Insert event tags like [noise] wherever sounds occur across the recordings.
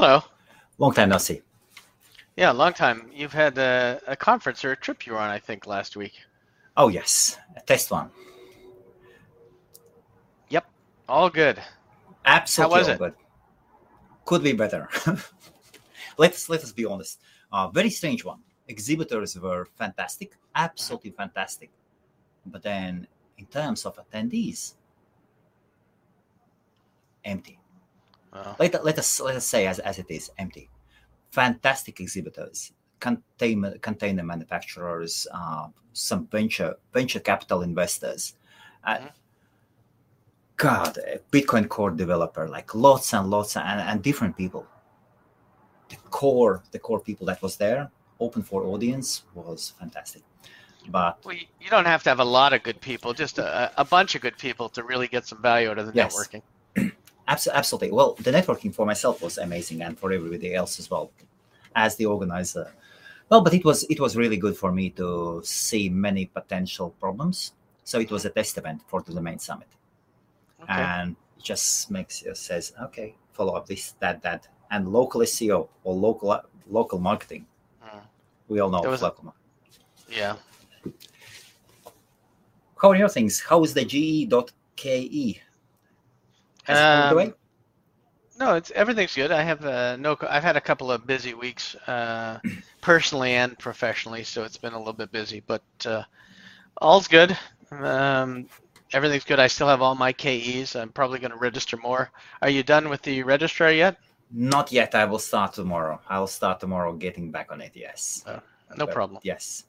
Hello, Long time no see. Yeah, long time. You've had a, a conference or a trip you were on, I think, last week. Oh, yes. A test one. Yep. All good. Absolutely How was it? good. Could be better. [laughs] let's let us be honest. Uh, very strange one. Exhibitors were fantastic, absolutely fantastic. But then, in terms of attendees, empty. Well, Let, let us let us say as, as it is, empty. Fantastic exhibitors, container container manufacturers, uh, some venture venture capital investors. Uh, Mhm. God, a Bitcoin core developer, like lots and lots and, and different people. The core, the core people that was there, open for audience, was fantastic. But well, you you don't have to have a lot of good people, just a, a bunch of good people to really get some value out of the Yes. networking. Abso- Absolutely. Well, the networking for myself was amazing, and for everybody else as well, as the organizer. Well, but it was it was really good for me to see many potential problems. So it was a test event for the domain summit, Okay. and it just makes you says, okay, follow up this, that, that, and local SEO or local local marketing. Mm. We all know a- local. mar- Yeah. How are your things? How is the GE.ke? Has it moved Um, away? No, it's everything's good. I have uh, no. I've had a couple of busy weeks, uh, personally and professionally, so it's been a little bit busy. But uh, all's good. Um, everything's good. I still have all my KEs. I'm probably going to register more. Are you done with the registrar yet? Not yet. I will start tomorrow. I will start tomorrow getting back on it. Yes. Oh, No But problem. Yes.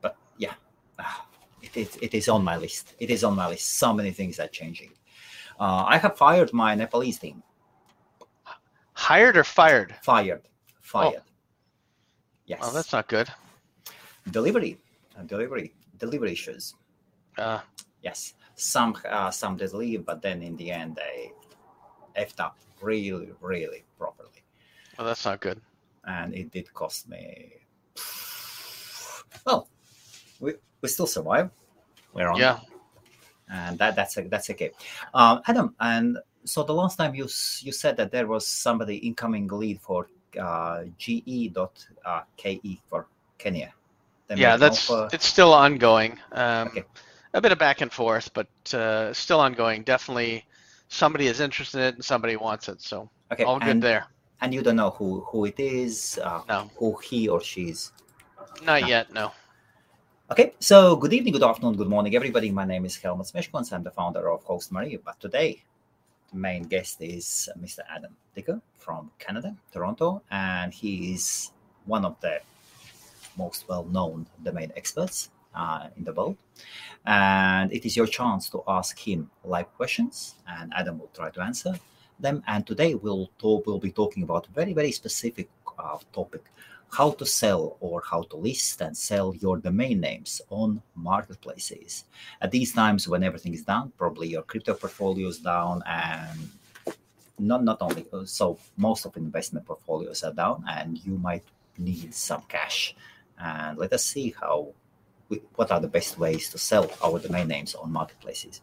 But yeah, ah, it, it, it is on my list. It is on my list. So many things are changing. Uh, I have fired my Nepalese team. Hired or fired? Fired. Fired. Yes. Oh, that's not good. delivery. Uh, delivery. Delivery issues. Uh, Yes. Some uh, some did leave, but then in the end they effed up really, really properly. well, that's not good. and it did cost me. Well, we, we still survive. We're on, Yeah. And that that's that's okay. Um, Adam, and so the last time you you said that there was somebody incoming lead for uh, ge.ke for Kenya. They Yeah, that's offer. it's still ongoing. Um, Okay. A bit of back and forth, but uh, still ongoing. Definitely, somebody is interested in it and somebody wants it. So okay. all good and, there. and you don't know who who it is, uh, No. who he or she is. Not No. yet. No. Okay, so good evening, good afternoon, good morning, everybody. My name is Helmut Smeshkons. I'm the founder of Host Marie. But today, the main guest is Mr. Adam Dicker from Canada, Toronto, and he is one of the most well-known domain experts uh, in the world. And it is your chance to ask him live questions, and Adam will try to answer them. And today we'll talk, we'll be talking about a very very specific uh, topic how to sell or how to list and sell your domain names on marketplaces. At these times, when everything is down, probably your crypto portfolio is down, and not not only uh, so, most of investment portfolios are down, and you might need some cash. And let us see how we, what are the best ways to sell our domain names on marketplaces.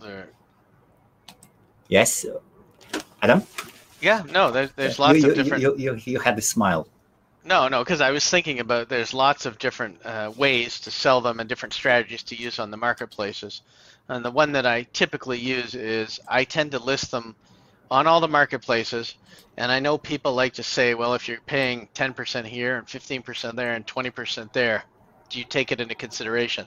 There. Yes, Adam. Yeah. No. There's there's You- lots you, of different. You, you, you had the smile. No, no, because I was thinking about there's lots of different uh, ways to sell them and different strategies to use on the marketplaces. And the one that I typically use is I tend to list them on all the marketplaces. And I know people like to say, well, if you're paying 10% here and 15% there and 20% there, do you take it into consideration?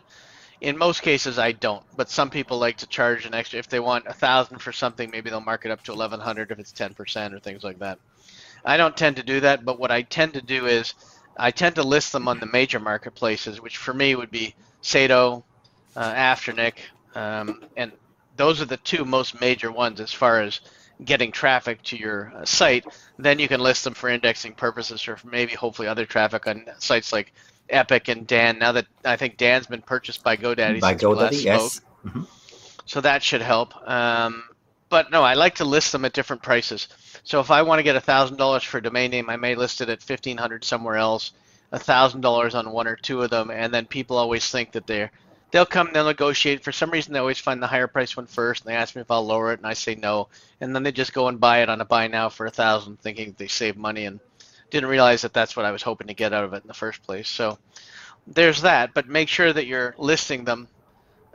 In most cases, I don't. But some people like to charge an extra. If they want a thousand for something, maybe they'll mark it up to 1100 if it's 10% or things like that. I don't tend to do that, but what I tend to do is I tend to list them on the major marketplaces, which for me would be Sedo, uh, Afternic, um, and those are the two most major ones as far as getting traffic to your uh, site. Then you can list them for indexing purposes or maybe hopefully other traffic on sites like Epic and Dan. Now that I think Dan's been purchased by GoDaddy By since we last GoDaddy, yes. Mhm. so that should help. Um, but no, I like to list them at different prices. So if I want to get thousand dollars for a domain name, I may list it at fifteen hundred somewhere else, thousand dollars on one or two of them, and then people always think that they're they'll come, they'll negotiate. For some reason, they always find the higher price one first, and they ask me if I'll lower it, and I say no, and then they just go and buy it on a buy now for a thousand, thinking they save money, and didn't realize that that's what I was hoping to get out of it in the first place. So there's that, but make sure that you're listing them. [laughs]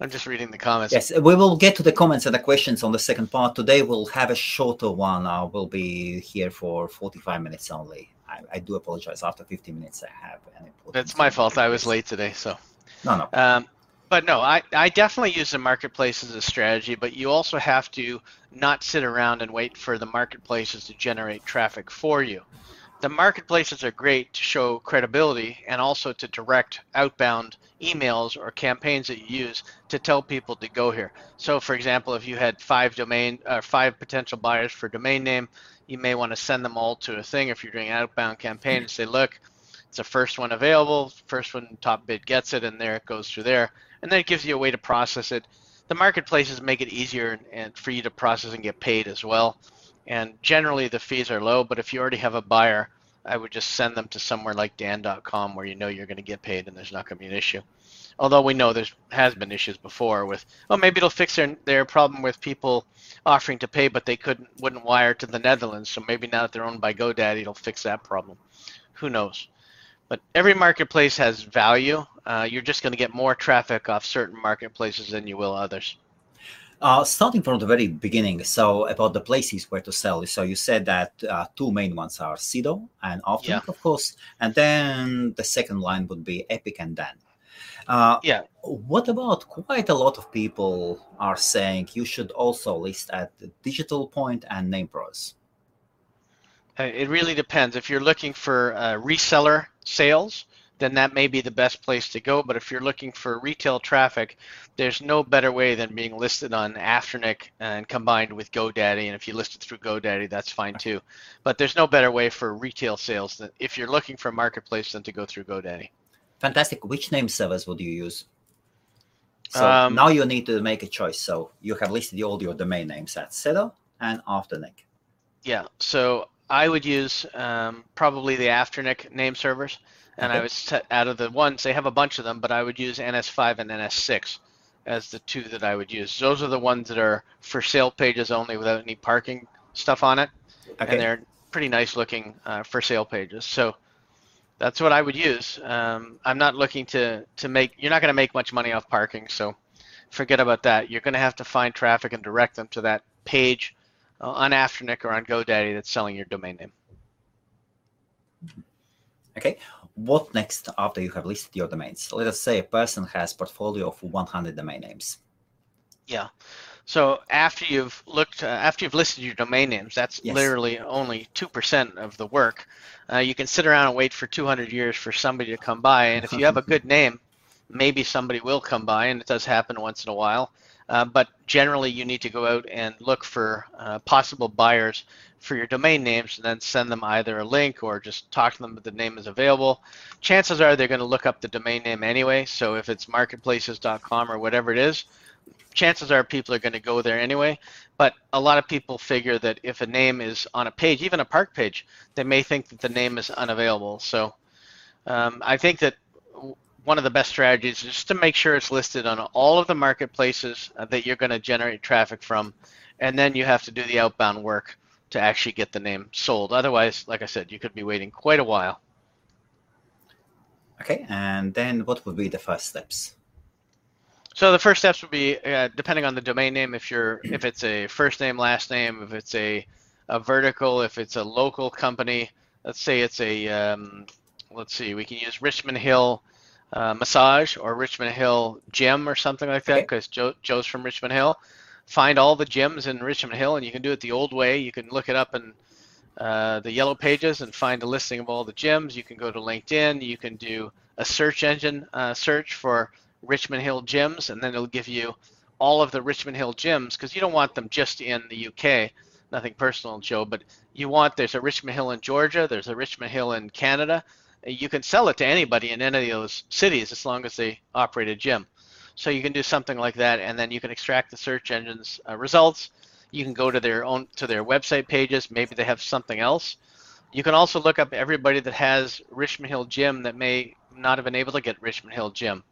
I'm just reading the comments. Yes, we will get to the comments and the questions on the second part. Today we'll have a shorter one. I will be here for 45 minutes only. I, I do apologize. After 50 minutes, I have an important. That's my fault. I was late today, so. No, no. Um, but no, I, I definitely use the marketplace as a strategy, but you also have to not sit around and wait for the marketplaces to generate traffic for you. The marketplaces are great to show credibility and also to direct outbound emails or campaigns that you use to tell people to go here. So, for example, if you had five domain, uh, five potential buyers for domain name, you may want to send them all to a thing if you're doing an outbound campaign and say, look, it's the first one available, first one top bid gets it, and there it goes through there. And then it gives you a way to process it. The marketplaces make it easier and, for you to process and get paid as well. And generally the fees are low, but if you already have a buyer, I would just send them to somewhere like dan.com where you know you're going to get paid and there's not going to be an issue. Although we know there has been issues before with, well, maybe it'll fix their, their problem with people offering to pay, but they couldn't wouldn't wire to the Netherlands. So maybe now that they're owned by GoDaddy, it'll fix that problem. Who knows? But every marketplace has value. Uh, you're just going to get more traffic off certain marketplaces than you will others. Uh, starting from the very beginning, so about the places where to sell. So you said that uh, two main ones are Sedo and Afternic, yeah. of course, and then the second line would be Epic and Dan. Uh, yeah. What about quite a lot of people are saying you should also list at Digital Point and Name NamePros? Uh, it really depends. If you're looking for uh, reseller sales, then that may be the best place to go. But if you're looking for retail traffic, there's no better way than being listed on Afternic and combined with GoDaddy. And if you list it through GoDaddy, that's fine too. But there's no better way for retail sales than if you're looking for a marketplace than to go through GoDaddy. Fantastic. Which name servers would you use? So um, now you need to make a choice. So you have listed all your domain names at Sedo and Afternic. Yeah. So I would use um, probably the Afternic name servers, and okay. I would set out of the ones they have a bunch of them, but I would use NS5 and NS6 as the two that I would use. Those are the ones that are for sale pages only without any parking stuff on it, okay. and they're pretty nice looking uh, for sale pages. So that's what I would use. Um, I'm not looking to to make. You're not going to make much money off parking, so forget about that. You're going to have to find traffic and direct them to that page on Afternic or on GoDaddy that's selling your domain name. Okay, what next after you have listed your domains? Let us say a person has portfolio of 100 domain names. Yeah. So after you've looked, uh, after you've listed your domain names, that's yes. literally only two percent of the work. Uh, you can sit around and wait for 200 years for somebody to come by, and if you have a [laughs] good name, maybe somebody will come by, and it does happen once in a while. Uh, but generally, you need to go out and look for uh, possible buyers for your domain names and then send them either a link or just talk to them that the name is available. Chances are they're going to look up the domain name anyway. So if it's marketplaces.com or whatever it is, chances are people are going to go there anyway. But a lot of people figure that if a name is on a page, even a park page, they may think that the name is unavailable. So um, I think that one of the best strategies is just to make sure it's listed on all of the marketplaces uh, that you're going to generate traffic from, and then you have to do the outbound work to actually get the name sold. Otherwise, like I said, you could be waiting quite a while. Okay, and then what would be the first steps? So the first steps would be uh, depending on the domain name. If you're [clears throat] if it's a first name, last name, if it's a a vertical, if it's a local company. Let's say it's a um, let's see, we can use Richmond Hill uh, massage or Richmond Hill gym or something like that because okay. Joe, Joe's from Richmond Hill. Find all the gyms in Richmond Hill, and you can do it the old way. You can look it up in uh, the yellow pages and find a listing of all the gyms. You can go to LinkedIn. You can do a search engine uh, search for Richmond Hill gyms, and then it'll give you all of the Richmond Hill gyms because you don't want them just in the UK. Nothing personal, Joe, but you want there's a Richmond Hill in Georgia, there's a Richmond Hill in Canada, you can sell it to anybody in any of those cities as long as they operate a gym. So you can do something like that, and then you can extract the search engine's uh, results. You can go to their own to their website pages. Maybe they have something else. You can also look up everybody that has Richmond Hill Gym that may not have been able to get Richmond Hill Gym.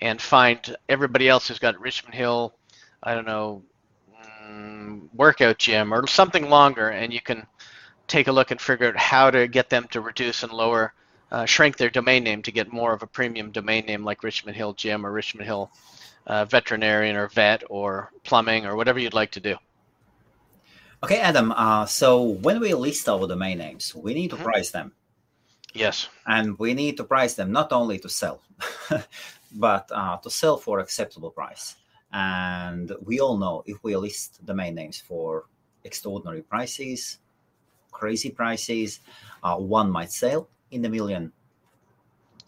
and find everybody else who's got Richmond Hill, I don't know, mm, workout gym or something longer, and you can take a look and figure out how to get them to reduce and lower, uh, shrink their domain name to get more of a premium domain name like Richmond Hill Gym or Richmond Hill uh, Veterinarian or Vet or Plumbing or whatever you'd like to do. Okay, Adam. Uh, so when we list our domain names, we need to mm-hmm. price them. Yes. And we need to price them not only to sell, [laughs] but uh, to sell for acceptable price. And we all know if we list domain names for extraordinary prices, crazy prices, uh, one might sell in the million,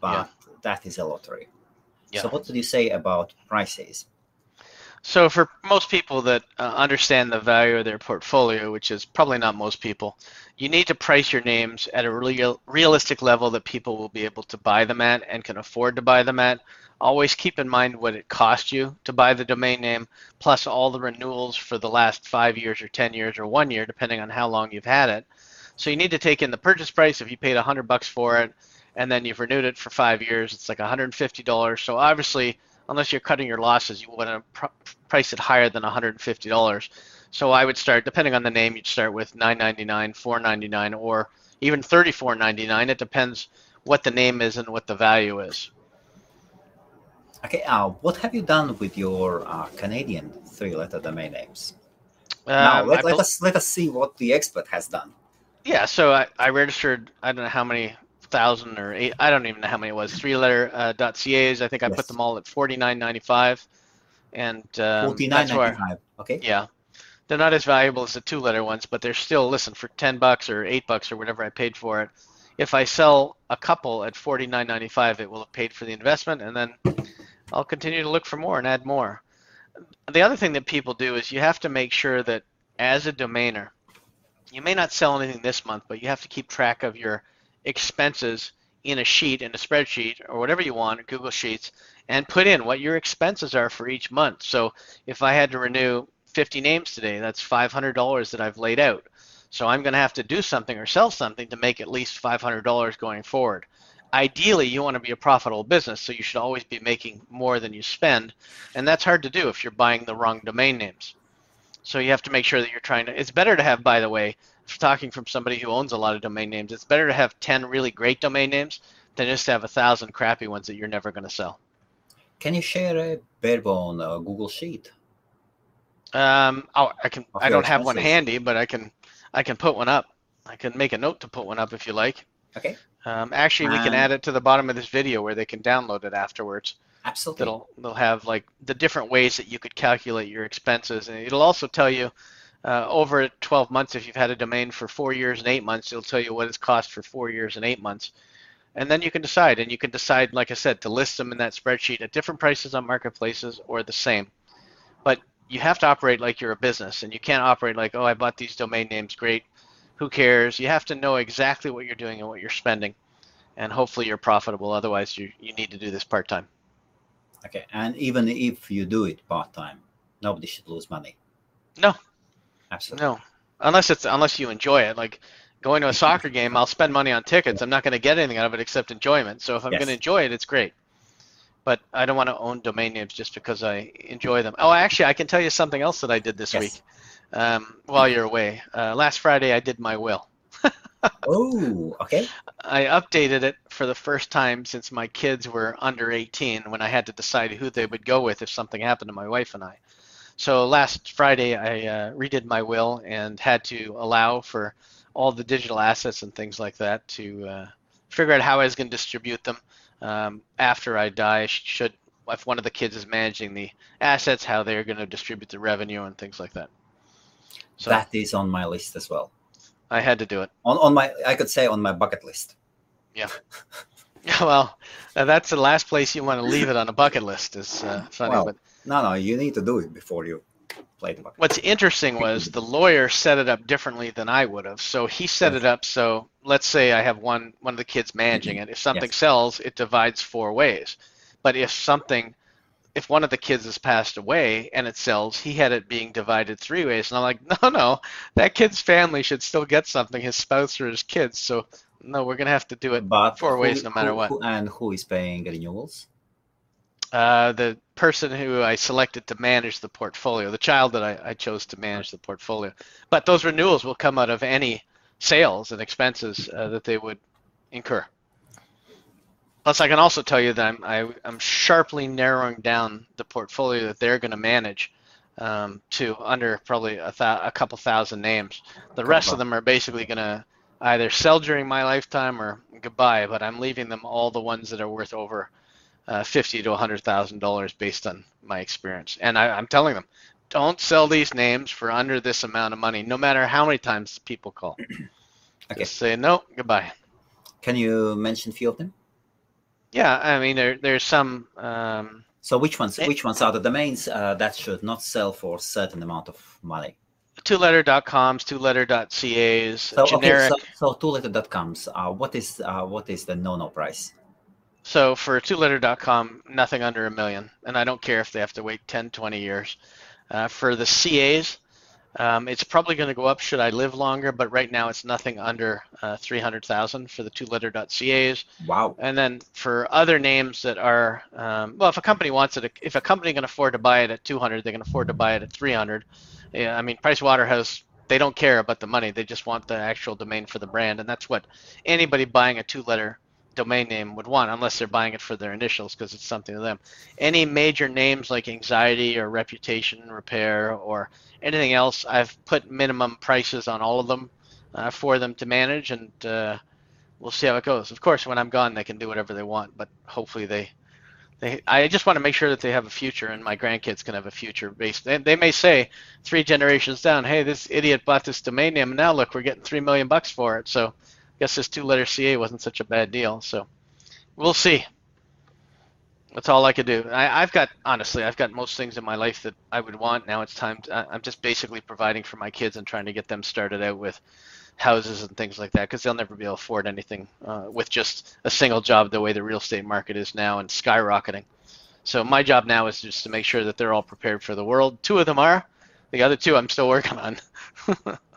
but yeah. that is a lottery. Yeah. So, what did you say about prices? So for most people that uh, understand the value of their portfolio, which is probably not most people, you need to price your names at a real, realistic level that people will be able to buy them at and can afford to buy them at. Always keep in mind what it cost you to buy the domain name, plus all the renewals for the last five years or 10 years or one year, depending on how long you've had it. So you need to take in the purchase price if you paid 100 bucks for it, and then you've renewed it for five years. It's like $150. So obviously unless you're cutting your losses, you want to pr- price it higher than $150. So I would start, depending on the name, you'd start with $9.99, $4.99, or even $34.99. It depends what the name is and what the value is. Okay, uh, what have you done with your uh, Canadian three-letter domain names? Um, now let, let us let us see what the expert has done. Yeah, so I, I registered. I don't know how many thousand or eight. I don't even know how many it was. Three letter uh, .cas. I think I yes. put them all at forty nine ninety five, and um, forty nine ninety five. Okay. Yeah, they're not as valuable as the two letter ones, but they're still listen for ten bucks or eight bucks or whatever I paid for it. If I sell a couple at forty nine ninety five, it will have paid for the investment, and then I'll continue to look for more and add more. The other thing that people do is you have to make sure that as a domainer, you may not sell anything this month, but you have to keep track of your expenses in a sheet, in a spreadsheet, or whatever you want, Google Sheets, and put in what your expenses are for each month. So if I had to renew 50 names today, that's $500 that I've laid out. So I'm going to have to do something or sell something to make at least $500 going forward. Ideally, you want to be a profitable business, so you should always be making more than you spend, and that's hard to do if you're buying the wrong domain names. So you have to make sure that you're trying to. It's better to have, by the way, talking from somebody who owns a lot of domain names, it's better to have 10 really great domain names than just to have a thousand crappy ones that you're never going to sell. Can you share a barebone uh, Google Sheet? Um, oh, I can. I don't have one handy, but I can. I can put one up. I can make a note to put one up if you like. Okay. Um, actually, we can add it to the bottom of this video where they can download it afterwards. Absolutely. It'll, they'll have like the different ways that you could calculate your expenses, and it'll also tell you uh, over 12 months, if you've had a domain for four years and eight months, it'll tell you what it's cost for four years and eight months. And then you can decide, and you can decide, like I said, to list them in that spreadsheet at different prices on marketplaces or the same. But you have to operate like you're a business, and you can't operate like, oh, I bought these domain names, great, who cares? You have to know exactly what you're doing and what you're spending, and hopefully you're profitable. Otherwise, you, you need to do this part time. Okay, and even if you do it part time, nobody should lose money. No, Absolutely. No, unless it's unless you enjoy it. Like going to a [laughs] soccer game, I'll spend money on tickets. I'm not going to get anything out of it except enjoyment. So if I'm yes. going to enjoy it, it's great. But I don't want to own domain names just because I enjoy them. Oh, actually, I can tell you something else that I did this yes. week um, while you're away. Uh, last Friday, I did my will. [laughs] oh, okay. I updated it for the first time since my kids were under 18 when I had to decide who they would go with if something happened to my wife and I. So last Friday, I uh, redid my will and had to allow for all the digital assets and things like that to uh, figure out how I was going to distribute them um, after I die. Should if one of the kids is managing the assets, how they're going to distribute the revenue and things like that. So that is on my list as well. I had to do it. On on my, I could say on my bucket list. Yeah. Yeah, [laughs] well, that's the last place you want to leave it on a bucket list. Is uh, [laughs] funny, well, but no, no, you need to do it before you play the bucket. What's interesting was the lawyer set it up differently than I would have. So he set it up so let's say I have one one of the kids managing [clears throat] it. If something yes. sells, it divides four ways. But if something if one of the kids has passed away and it sells, he had it being divided three ways. And I'm like, [laughs] no, no, that kid's family should still get something, his spouse or his kids. So no, we're gonna have to do it but four who, ways no matter who, what. And who is paying renewals? Uh, the person who I selected to manage the portfolio, the child that I, I chose to manage the portfolio. But those renewals will come out of any sales and expenses uh, that they would incur. Plus, I can also tell you that I'm I, am i am sharply narrowing down the portfolio that they're going to manage um, to under probably a, th- a couple thousand names. The rest of them are basically going to either sell during my lifetime or goodbye. But I'm leaving them all the ones that are worth over uh, fifty to hundred thousand dollars based on my experience. And I, I'm telling them, don't sell these names for under this amount of money, no matter how many times people call. [clears throat] okay. Just say no, goodbye. Can you mention a few of them? Yeah, I mean there there's some. Um, so which ones which ones are the domains uh, that should not sell for a certain amount of money? Two-letter.coms, two-letter.cas, so, generic. Okay, so, so two-letter.coms. Uh, what is uh, what is the no-no price? So for two letter dot com, nothing under a million, and I don't care if they have to wait 10, 20 years. Uh, for the CAs, um, it's probably going to go up should I live longer, but right now it's nothing under uh, 300,000 for the two-letter.cas. Wow. And then for other names that are, um, well, if a company wants it, if a company can afford to buy it at 200, they can afford to buy it at 300. Yeah, I mean, Price Waterhouse, they don't care about the money. They just want the actual domain for the brand, and that's what anybody buying a two-letter domain name would want, unless they're buying it for their initials because it's something to them. Any major names like anxiety or reputation repair or anything else, I've put minimum prices on all of them uh, for them to manage, and uh, we'll see how it goes. Of course, when I'm gone, they can do whatever they want, but hopefully they. They, I just want to make sure that they have a future, and my grandkids can have a future based. They, they may say three generations down, "Hey, this idiot bought this domain name, and now look, we're getting three million bucks for it." So, guess this two-letter CA wasn't such a bad deal. So we'll see. That's all I could do. I, have got honestly, I've got most things in my life that I would want. Now it's time. To, I'm just basically providing for my kids and trying to get them started out with houses and things like that because they'll never be able to afford anything uh, with just a single job the way the real estate market is now and skyrocketing. So my job now is just to make sure that they're all prepared for the world. Two of them are. The other two I'm still working on. [laughs]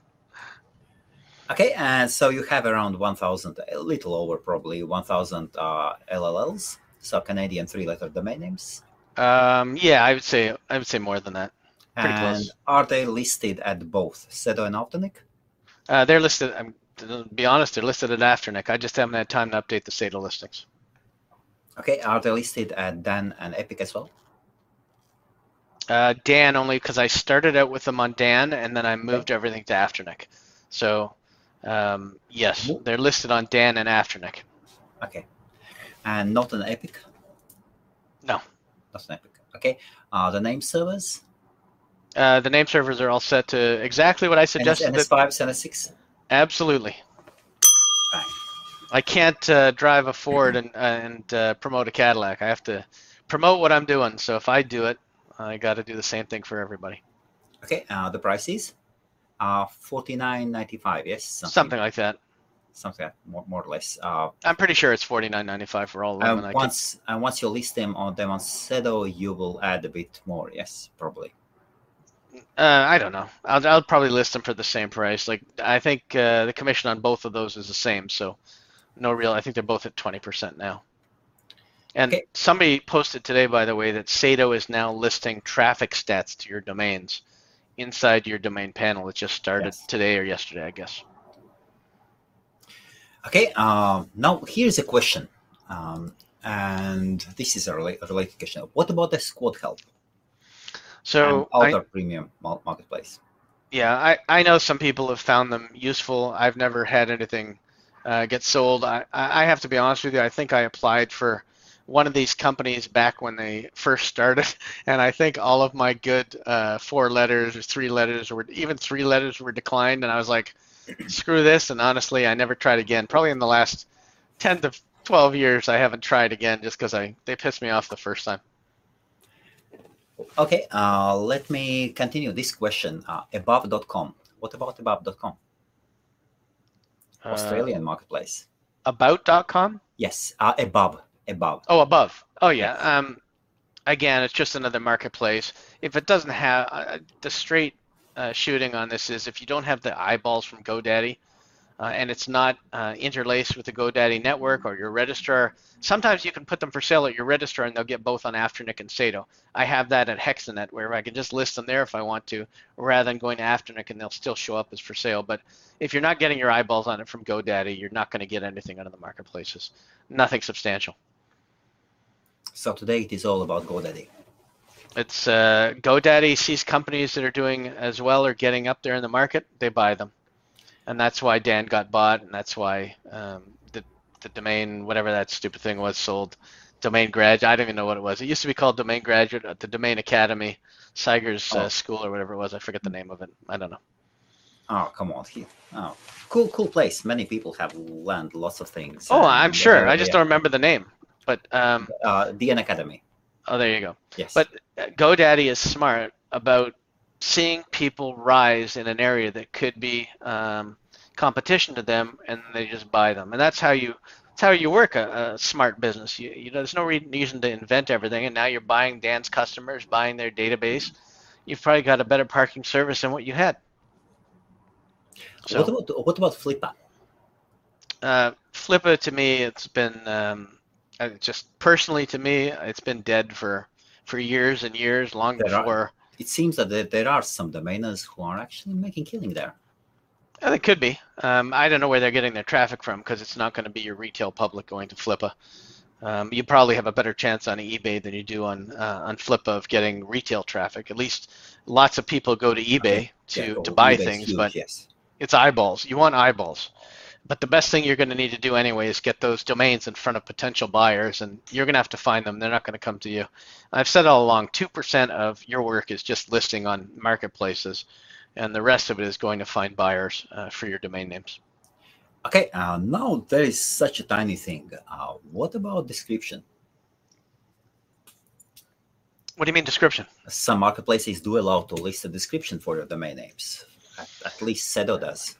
Okay, and so you have around 1,000, a little over probably 1,000 uh, LLLs, so Canadian three-letter domain names. Um, yeah, I would say I would say more than that. Pretty and close. are they listed at both Sedo and Afternic? Uh, they're listed. I'm, to be honest, they're listed at Afternic. I just haven't had time to update the Sedo listings. Okay, are they listed at Dan and Epic as well? Uh, Dan only because I started out with them on Dan and then I moved okay. everything to Afternic. So um, yes, they're listed on Dan and Afternic. Okay. And not an Epic? No. Not an Epic. Okay. Uh, the name servers? Uh, the name servers are all set to exactly what I suggested. NS5, NS6? Absolutely. I can't uh, drive a Ford and, and uh, promote a Cadillac. I have to promote what I'm doing. So if I do it, I got to do the same thing for everybody. Okay. Uh, the prices? Uh, 49.95 yes something, something like that something like that, more, more or less uh, i'm pretty sure it's 49.95 for all of them once can... and once you list them on them on Sedo, you will add a bit more yes probably uh, I don't know. I'll, I'll probably list them for the same price. Like I think uh, the commission on both of those is the same, so no real. I think they're both at twenty percent now. And okay. somebody posted today, by the way, that Sedo is now listing traffic stats to your domains inside your domain panel. It just started yes. today or yesterday, I guess. Okay, um, now here's a question. Um, and this is a, rela- a, related question. What about the squad help? So, other I, premium marketplace. Yeah, I, I know some people have found them useful. I've never had anything uh, get sold. I, I have to be honest with you. I think I applied for one of these companies back when they first started, [laughs] and I think all of my good uh, four letters or three letters or even three letters were declined, and I was like, [clears throat] screw this. And honestly, I never tried again. Probably in the last 10 to 12 years, I haven't tried again just because I they pissed me off the first time. Okay, uh, let me continue this question. Uh, above.com. What about above.com? Uh, Australian marketplace. About.com? Yes, uh, above above. Oh, above. Oh, yeah. Um, again, it's just another marketplace. If it doesn't have uh, the straight uh, shooting on this is if you don't have the eyeballs from GoDaddy, uh, and it's not uh, interlaced with the GoDaddy network or your registrar, sometimes you can put them for sale at your registrar and they'll get both on Afternic and Sedo. I have that at Hexonet where I can just list them there if I want to, rather than going to Afternic and they'll still show up as for sale. But if you're not getting your eyeballs on it from GoDaddy, you're not going to get anything out of the marketplaces. Nothing substantial. So today it is all about GoDaddy. It's uh, GoDaddy sees companies that are doing as well or getting up there in the market, they buy them, and that's why Dan got bought, and that's why um, the the domain whatever that stupid thing was sold. Domain graduate, I don't even know what it was. It used to be called Domain Graduate, uh, the Domain Academy, Cyger's uh, Oh. school or whatever it was. I forget the name of it. I don't know. Oh, come on, here. Oh, cool, cool place. Many people have learned lots of things. Oh, I'm sure. I just don't remember the name. But um, Uh, DN Academy. oh, there you go. Yes. But uh, GoDaddy is smart about seeing people rise in an area that could be um, competition to them, and they just buy them. And that's how you that's how you work a, a smart business. You, you there's no reason to invent everything, and now you're buying Dan's customers, buying their database. You've probably got a better parking service than what you had. So, what about what about Flippa? uh, Flippa to me, it's been um, uh, just personally to me, it's been dead for for years and years, long There are- before. It seems that there, there are some domainers who are actually making killing there. Uh, They could be. Um, I don't know where they're getting their traffic from because it's not going to be your retail public going to Flippa. Um, you probably have a better chance on eBay than you do on uh, on Flippa of getting retail traffic. At least lots of people go to eBay to, Yeah, to buy eBay's things, huge, but yes. it's eyeballs. You want eyeballs. But the best thing you're going to need to do anyway is get those domains in front of potential buyers, and you're going to have to find them. They're not going to come to you. I've said all along, 2% of your work is just listing on marketplaces, and the rest of it is going to find buyers uh, for your domain names. Okay, uh, now there is such a tiny thing. Uh, what about description? What do you mean description? Some marketplaces do allow to list a description for your domain names. At, at least Sedo does.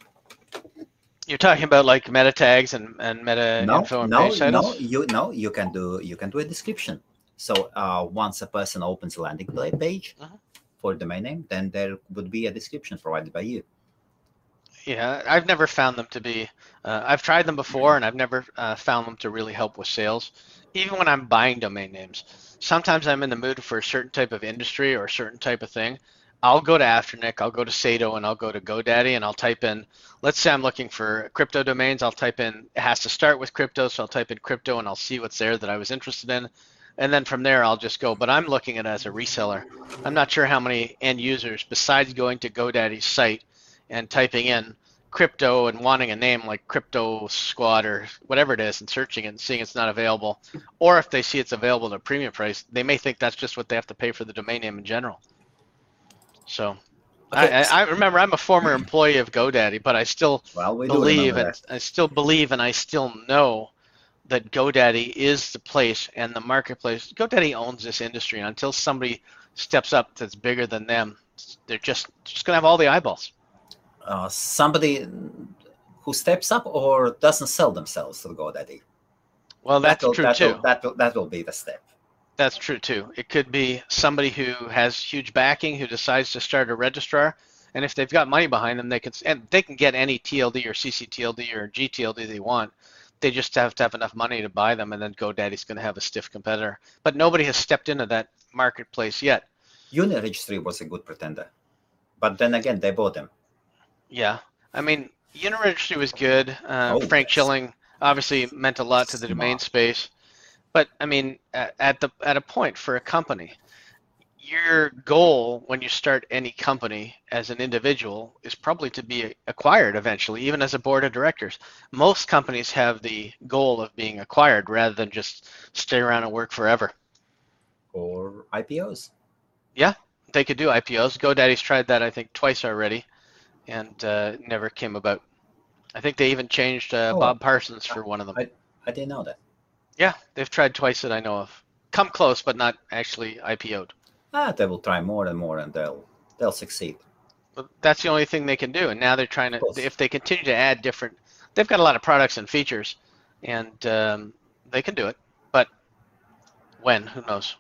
You're talking about like meta tags and, and meta no, info and no, page no, you no, you can do you can do a description. So uh, once a person opens a landing page Mhm. for domain name, then there would be a description provided by you. Yeah, I've never found them to be. Uh, I've tried them before, and I've never uh, found them to really help with sales. Even when I'm buying domain names, sometimes I'm in the mood for a certain type of industry or a certain type of thing. I'll go to Afternic, I'll go to Sedo, and I'll go to GoDaddy, and I'll type in. Let's say I'm looking for crypto domains. I'll type in. It has to start with crypto, so I'll type in crypto, and I'll see what's there that I was interested in, and then from there I'll just go. But I'm looking at it as a reseller. I'm not sure how many end users, besides going to GoDaddy's site and typing in crypto and wanting a name like crypto squad or whatever it is and searching it and seeing it's not available or if they see it's available at a premium price they may think that's just what they have to pay for the domain name in general so I, I, I remember i'm a former employee of godaddy but i still Well, we believe and i still believe and i still know that godaddy is the place and the marketplace. Godaddy owns this industry. And until somebody steps up that's bigger than them they're just just going to have all the eyeballs. Uh, somebody who steps up or doesn't sell themselves to GoDaddy. well that's that will, true that too. that will, that will be the step. That's true too. It could be somebody who has huge backing who decides to start a registrar, and if they've got money behind them, they can and they can get any TLD or CCTLD or GTLD they want. They just have to have enough money to buy them, and then GoDaddy's going to have a stiff competitor. But nobody has stepped into that marketplace yet. Uniregistry was a good pretender, but then again, they bought them. Yeah, I mean, Uniregistry was good. Uh, Oh, Frank yes. Schilling obviously meant a lot to the domain Smart. space, but I mean, at, at the at a point for a company, your goal when you start any company as an individual is probably to be acquired eventually, even as a board of directors. Most companies have the goal of being acquired rather than just stay around and work forever. Or IPOs. Yeah, they could do IPOs. GoDaddy's tried that I think twice already, and uh, never came about. I think they even changed uh, Oh. Bob Parsons for one of them. I didn't know that. Yeah, they've tried twice that I know of. Come close, but not actually IPO'd. Ah, they will try more and more, and they'll they'll succeed. But that's the only thing they can do. And now they're trying to, if they continue to add different, they've got a lot of products and features, and um, they can do it. But when? Who knows?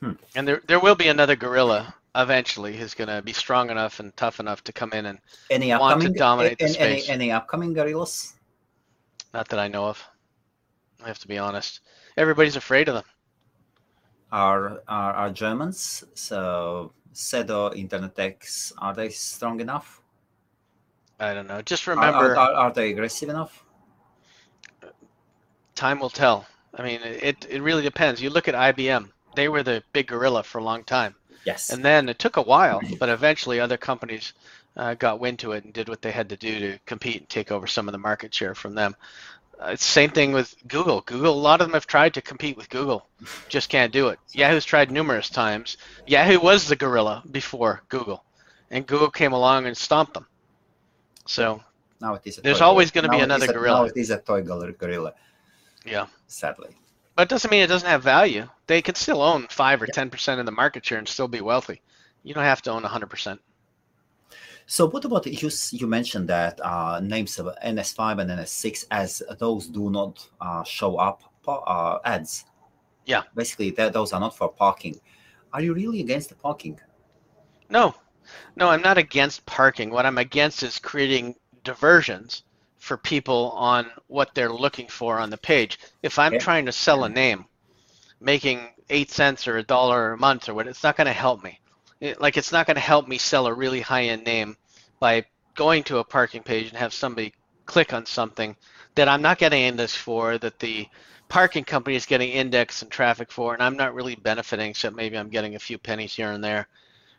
Hmm. And there, there will be another gorilla eventually who's going to be strong enough and tough enough to come in and Any Want to upcoming dominate the any, any, space. any upcoming gorillas? Not that I know of. I have to be honest. Everybody's afraid of them. Are are, are Germans? So Sedo, Internetx, are they strong enough? I don't know. Just remember, are, are, are they aggressive enough? time will tell. I mean, it it really depends. You look at IBM; they were the big gorilla for a long time, Yes. and then it took a while, but eventually other companies uh, got wind to it and did what they had to do to compete and take over some of the market share from them. Uh, it's the same thing with Google. Google, a lot of them have tried to compete with Google, just can't do it. Yahoo's tried numerous times. Yahoo was the gorilla before Google, and Google came along and stomped them. So now it is. A There's always gonna be another a- gorilla. Now it is a toy gorilla- gorilla. yeah. Sadly. But it doesn't mean it doesn't have value. They can still own five or Yeah. ten percent of the market share and still be wealthy. You don't have to own hundred percent. So what about you? You mentioned that uh, names of NS5 and NS6 as those do not uh, show up uh, ads. Yeah. Basically, those are not for parking. Are you really against the parking? No, no, I'm not against parking. What I'm against is creating diversions for people on what they're looking for on the page. If I'm trying to sell a name, making eight cents or a dollar a month or what, it's not going to help me. It- like it's not going to help me sell a really high-end name by going to a parking page and have somebody click on something that I'm not getting indexed for, that the parking company is getting index and traffic for, and I'm not really benefiting, except maybe I'm getting a few pennies here and there.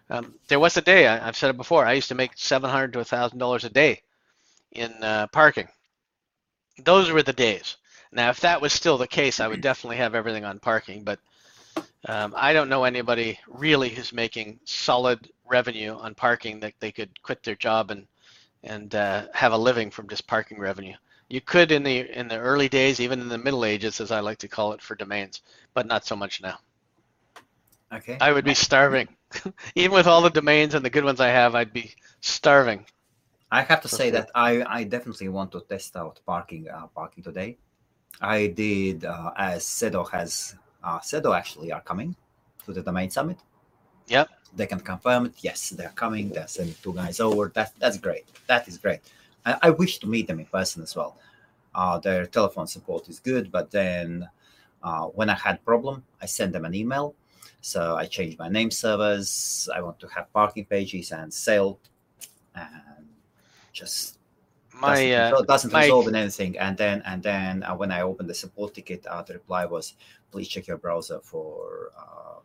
Um, there was a day I, I've said it before. I used to make seven hundred to a thousand dollars a day in uh, parking. Those were the days. Now, if that was still the case, I would definitely have everything on parking. But um, I don't know anybody really who's making solid revenue on parking that they could quit their job and and uh, have a living from just parking revenue. You could in the in the early days, even in the Middle Ages, as I like to call it, for domains, but not so much now. Okay. I would be starving. [laughs] Even with all the domains and the good ones I have, I'd be starving. I have to say sure. that I, I definitely want to test out parking uh, parking today. I did uh, as Sedo has uh, Sedo actually are coming to the domain summit. Yep. They can confirm it. Yes, they're coming. They're sending two guys over. That that's great. That is great. I, I wish to meet them in person as well. Uh, their telephone support is good, but then uh, when I had problem, I sent them an email. So I changed my name servers. I want to have parking pages and sale, and just My doesn't, uh, doesn't my- resolve in anything. And then and then uh, when I opened the support ticket, uh, the reply was, "Please check your browser for." Uh,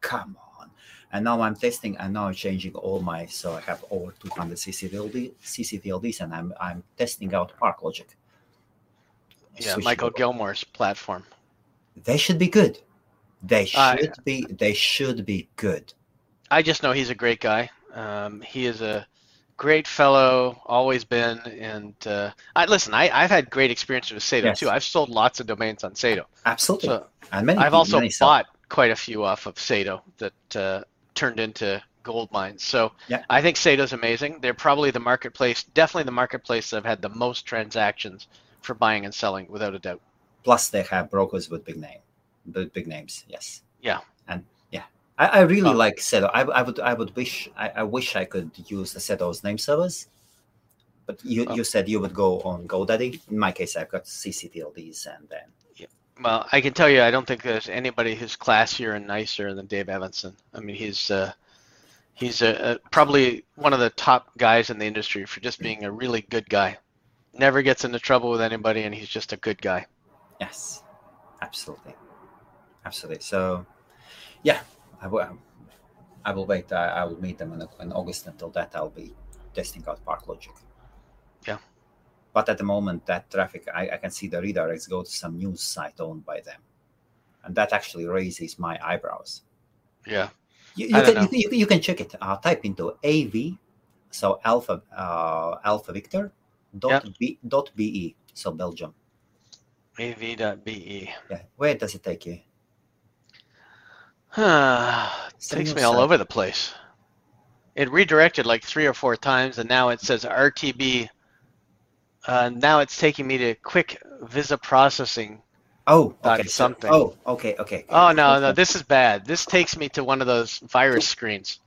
come on! And now I'm testing, and now I'm changing all my. So I have over 200 CCTLD, CCTLDs, and I'm I'm testing out Park Logic. yeah, Switching Michael over. Gilmour's platform. They should be good. They should be. They should be good. I just know he's a great guy. Um, he is a great fellow, always been. And uh, I listen. I, I've had great experiences with Sedo Yes. too. I've sold lots of domains on Sedo. Absolutely. So and many. I've also many sell. bought quite a few off of Sedo that uh, turned into gold mines. So Yeah. I think Sedo's amazing. They're probably the marketplace, definitely the marketplace that have had the most transactions for buying and selling, without a doubt. Plus, they have brokers with big name, big names. Yes. Yeah. I, I really Oh. like Sedo. I, I would, I would wish, I, I wish I could use the Sedo's name servers. But you, Oh. you said you would go on GoDaddy. In my case, I've got CCTLDs, and then Yeah. Well, I can tell you, I don't think there's anybody who's classier and nicer than Dave Evanson. I mean, he's uh, he's a, a, probably one of the top guys in the industry for just being a really good guy. Never gets into trouble with anybody, and he's just a good guy. yes, absolutely, absolutely. So, yeah, I will, I will wait. I, I will meet them in, in August. Until that, I'll be testing out Park Logic. Yeah. But at the moment, that traffic, I, I can see the redirects go to some news site owned by them, and that actually raises my eyebrows. Yeah. You, you, can, you, you can check it. Uh, type into AV, so Alpha uh, Alpha Victor dot b dot be. So Belgium. AV.be. Yeah. Where does it take you? Some [sighs] Takes me all over the place. It redirected like three or four times, and now it says RTB. Uh, now it's taking me to quick visa processing Oh, okay. something. oh, okay, okay. Oh no, no, this is bad. This takes me to one of those virus screens.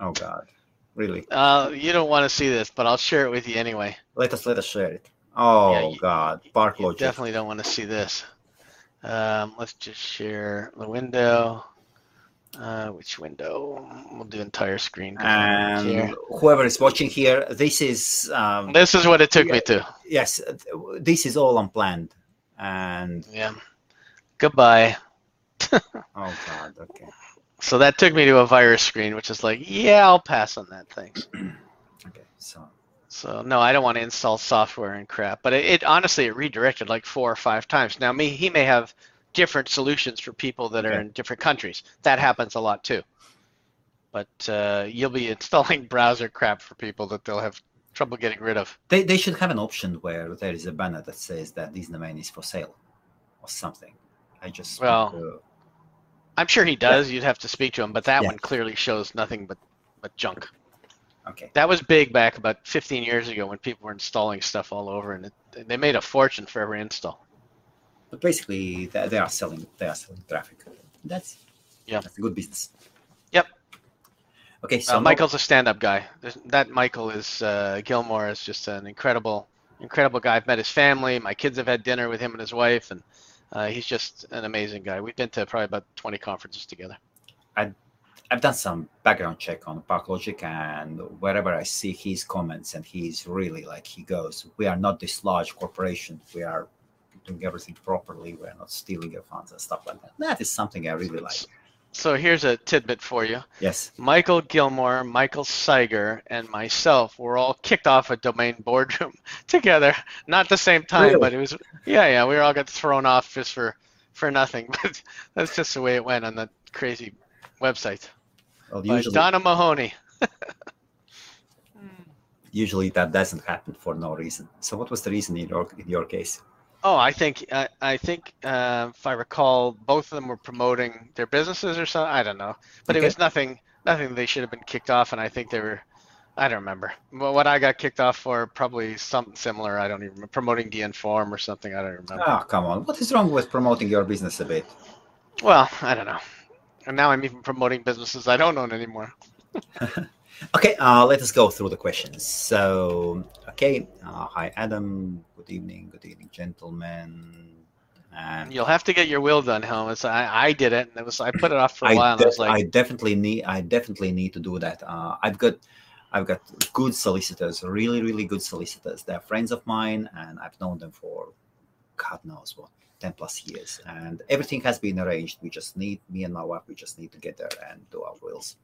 Oh God, really? Uh, you don't want to see this, but I'll share it with you anyway. Let us let us share it. Oh Yeah, you- God, You definitely don't want to see this. Um, let's just share the window. Uh, which window? We'll do entire screen. And whoever is watching here, this is um, This is what it took me to. yes, this is all unplanned. And Yeah. Goodbye. [laughs] oh God, okay, So that took me to a virus screen, which is like, yeah, I'll pass on that thing. [clears throat] okay. So So no, I don't want to install software and crap. But it, it honestly it redirected like four or five times. Now me, he may have different solutions for people that are in different countries. That happens a lot too. But uh, you'll be [laughs] installing browser crap for people that they'll have trouble getting rid of. they they should have an option where there is a banner that says that this domain is for sale, or something. I just Well, I'm sure he does. You'd have to speak to him, but that Yeah. one clearly shows nothing but but junk. okay. That was big back about 15 years ago when people were installing stuff all over, and it, they made a fortune for every install. But basically, they, they are selling they are selling traffic. That's Yeah. that's a good business. Yep. Okay, so Uh, Michael's a stand-up guy. There's, that Michael is uh, Gilmour is just an incredible, incredible guy. I've met his family. My kids have had dinner with him and his wife, and uh, he's just an amazing guy. We've been to probably about 20 conferences together. I've done some background check on Park Logic, and wherever I see his comments, and he's really like he goes, "We are not this large corporation. We are doing everything properly. We are not stealing your funds and stuff like that." That is something I really like. So here's a tidbit for you. Yes. Michael Gilmour, Michael Cyger, and myself were all kicked off a domain boardroom [laughs] together. Not the same time, Really? but it was yeah, yeah. We all got thrown off just for for nothing. [laughs] But that's just the way it went on that crazy website Well, by usually, Donna Mahoney. [laughs] usually that doesn't happen for no reason. So, what was the reason in your in your case? Oh, I think I, I think uh, if I recall, both of them were promoting their businesses or something. I don't know, but it was nothing nothing they should have been kicked off, and I think they were. I don't remember. Well, what I got kicked off for probably something similar. I don't even remember. Promoting DN Forum or something. I don't remember. Ah, come on. What is wrong with promoting your business a bit? Well, I don't know. And now I'm even promoting businesses I don't own anymore. [laughs] Okay, uh, let us go through the questions. So, okay, uh, hi Adam. Good evening, good evening, gentlemen. And You'll have to get your will done, Helmets. I, I did it, and it was I put it off for a I, while. And I was like, I definitely need, I definitely need to do that. Uh, I've got, I've got good solicitors, really, really good solicitors. They're friends of mine, and I've known them for God knows what, ten plus years, and everything has been arranged. We just need, me and my wife, we just need to get there and do our wills.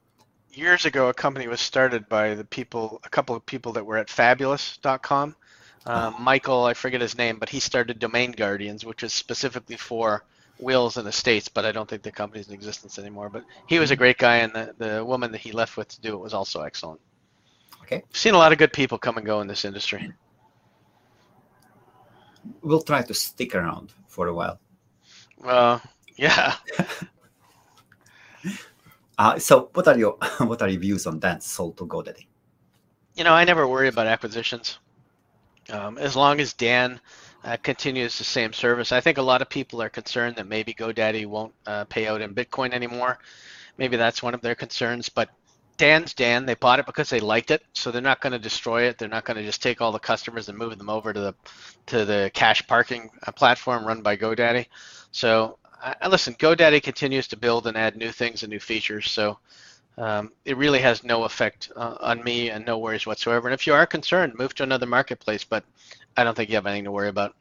Years ago, a company was started by the people, a couple of people that were at Fabulous.com. Um, Oh. Michael, I forget his name, but he started Domain Guardians, which is specifically for wills and estates. But I don't think the company's in existence anymore. But he was a great guy, and the, the woman that he left with to do it was also excellent. Okay. I've seen a lot of good people come and go in this industry. We'll try to stick around for a while. Uh, yeah. [laughs] Uh, so, what are your [laughs] what are your views on that sold to GoDaddy? You know, I never worry about acquisitions. Um, as long as Dan uh, continues the same service, I think a lot of people are concerned that maybe GoDaddy won't uh, pay out in Bitcoin anymore. Maybe that's one of their concerns. But Dan's Dan. They bought it because they liked it, so they're not going to destroy it. They're not going to just take all the customers and move them over to the to the cash parking uh, platform run by GoDaddy. So, I, listen, GoDaddy continues to build and add new things and new features. So um, it really has no effect uh, on me and no worries whatsoever. And if you are concerned, move to another marketplace. But I don't think you have anything to worry about.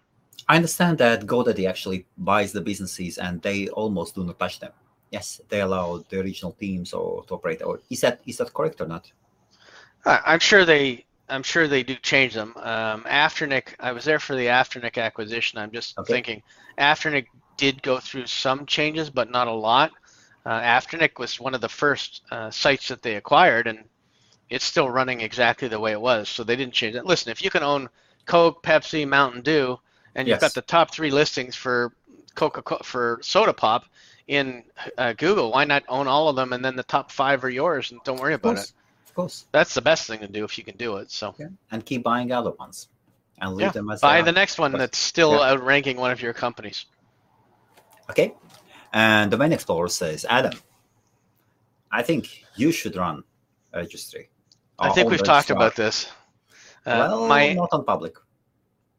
I understand that GoDaddy actually buys the businesses and they almost do not touch them. Yes, they allow the regional teams or to operate. Or is that is that correct or not? I'm sure they. I'm sure they do change them. Um, Afternic, I was there for the Afternic acquisition. I'm just Okay. thinking, Afternic did go through some changes, but not a lot. Uh, Afternic was one of the first uh, sites that they acquired, and it's still running exactly the way it was. So they didn't change it. Listen, if you can own Coke, Pepsi, Mountain Dew, and you've got the top three listings for Coca for Soda Pop in uh, Google, why not own all of them, and then the top five are yours, and don't worry about it. of course. That's the best thing to do if you can do it. So Yeah. And keep buying other ones and leave yeah, them as buy the next one that's still yeah. outranking one of your companies. Okay. And Domain Explorer says, Adam, I think you should run a registry. I think we've talked about this. Uh, well, my, not on public.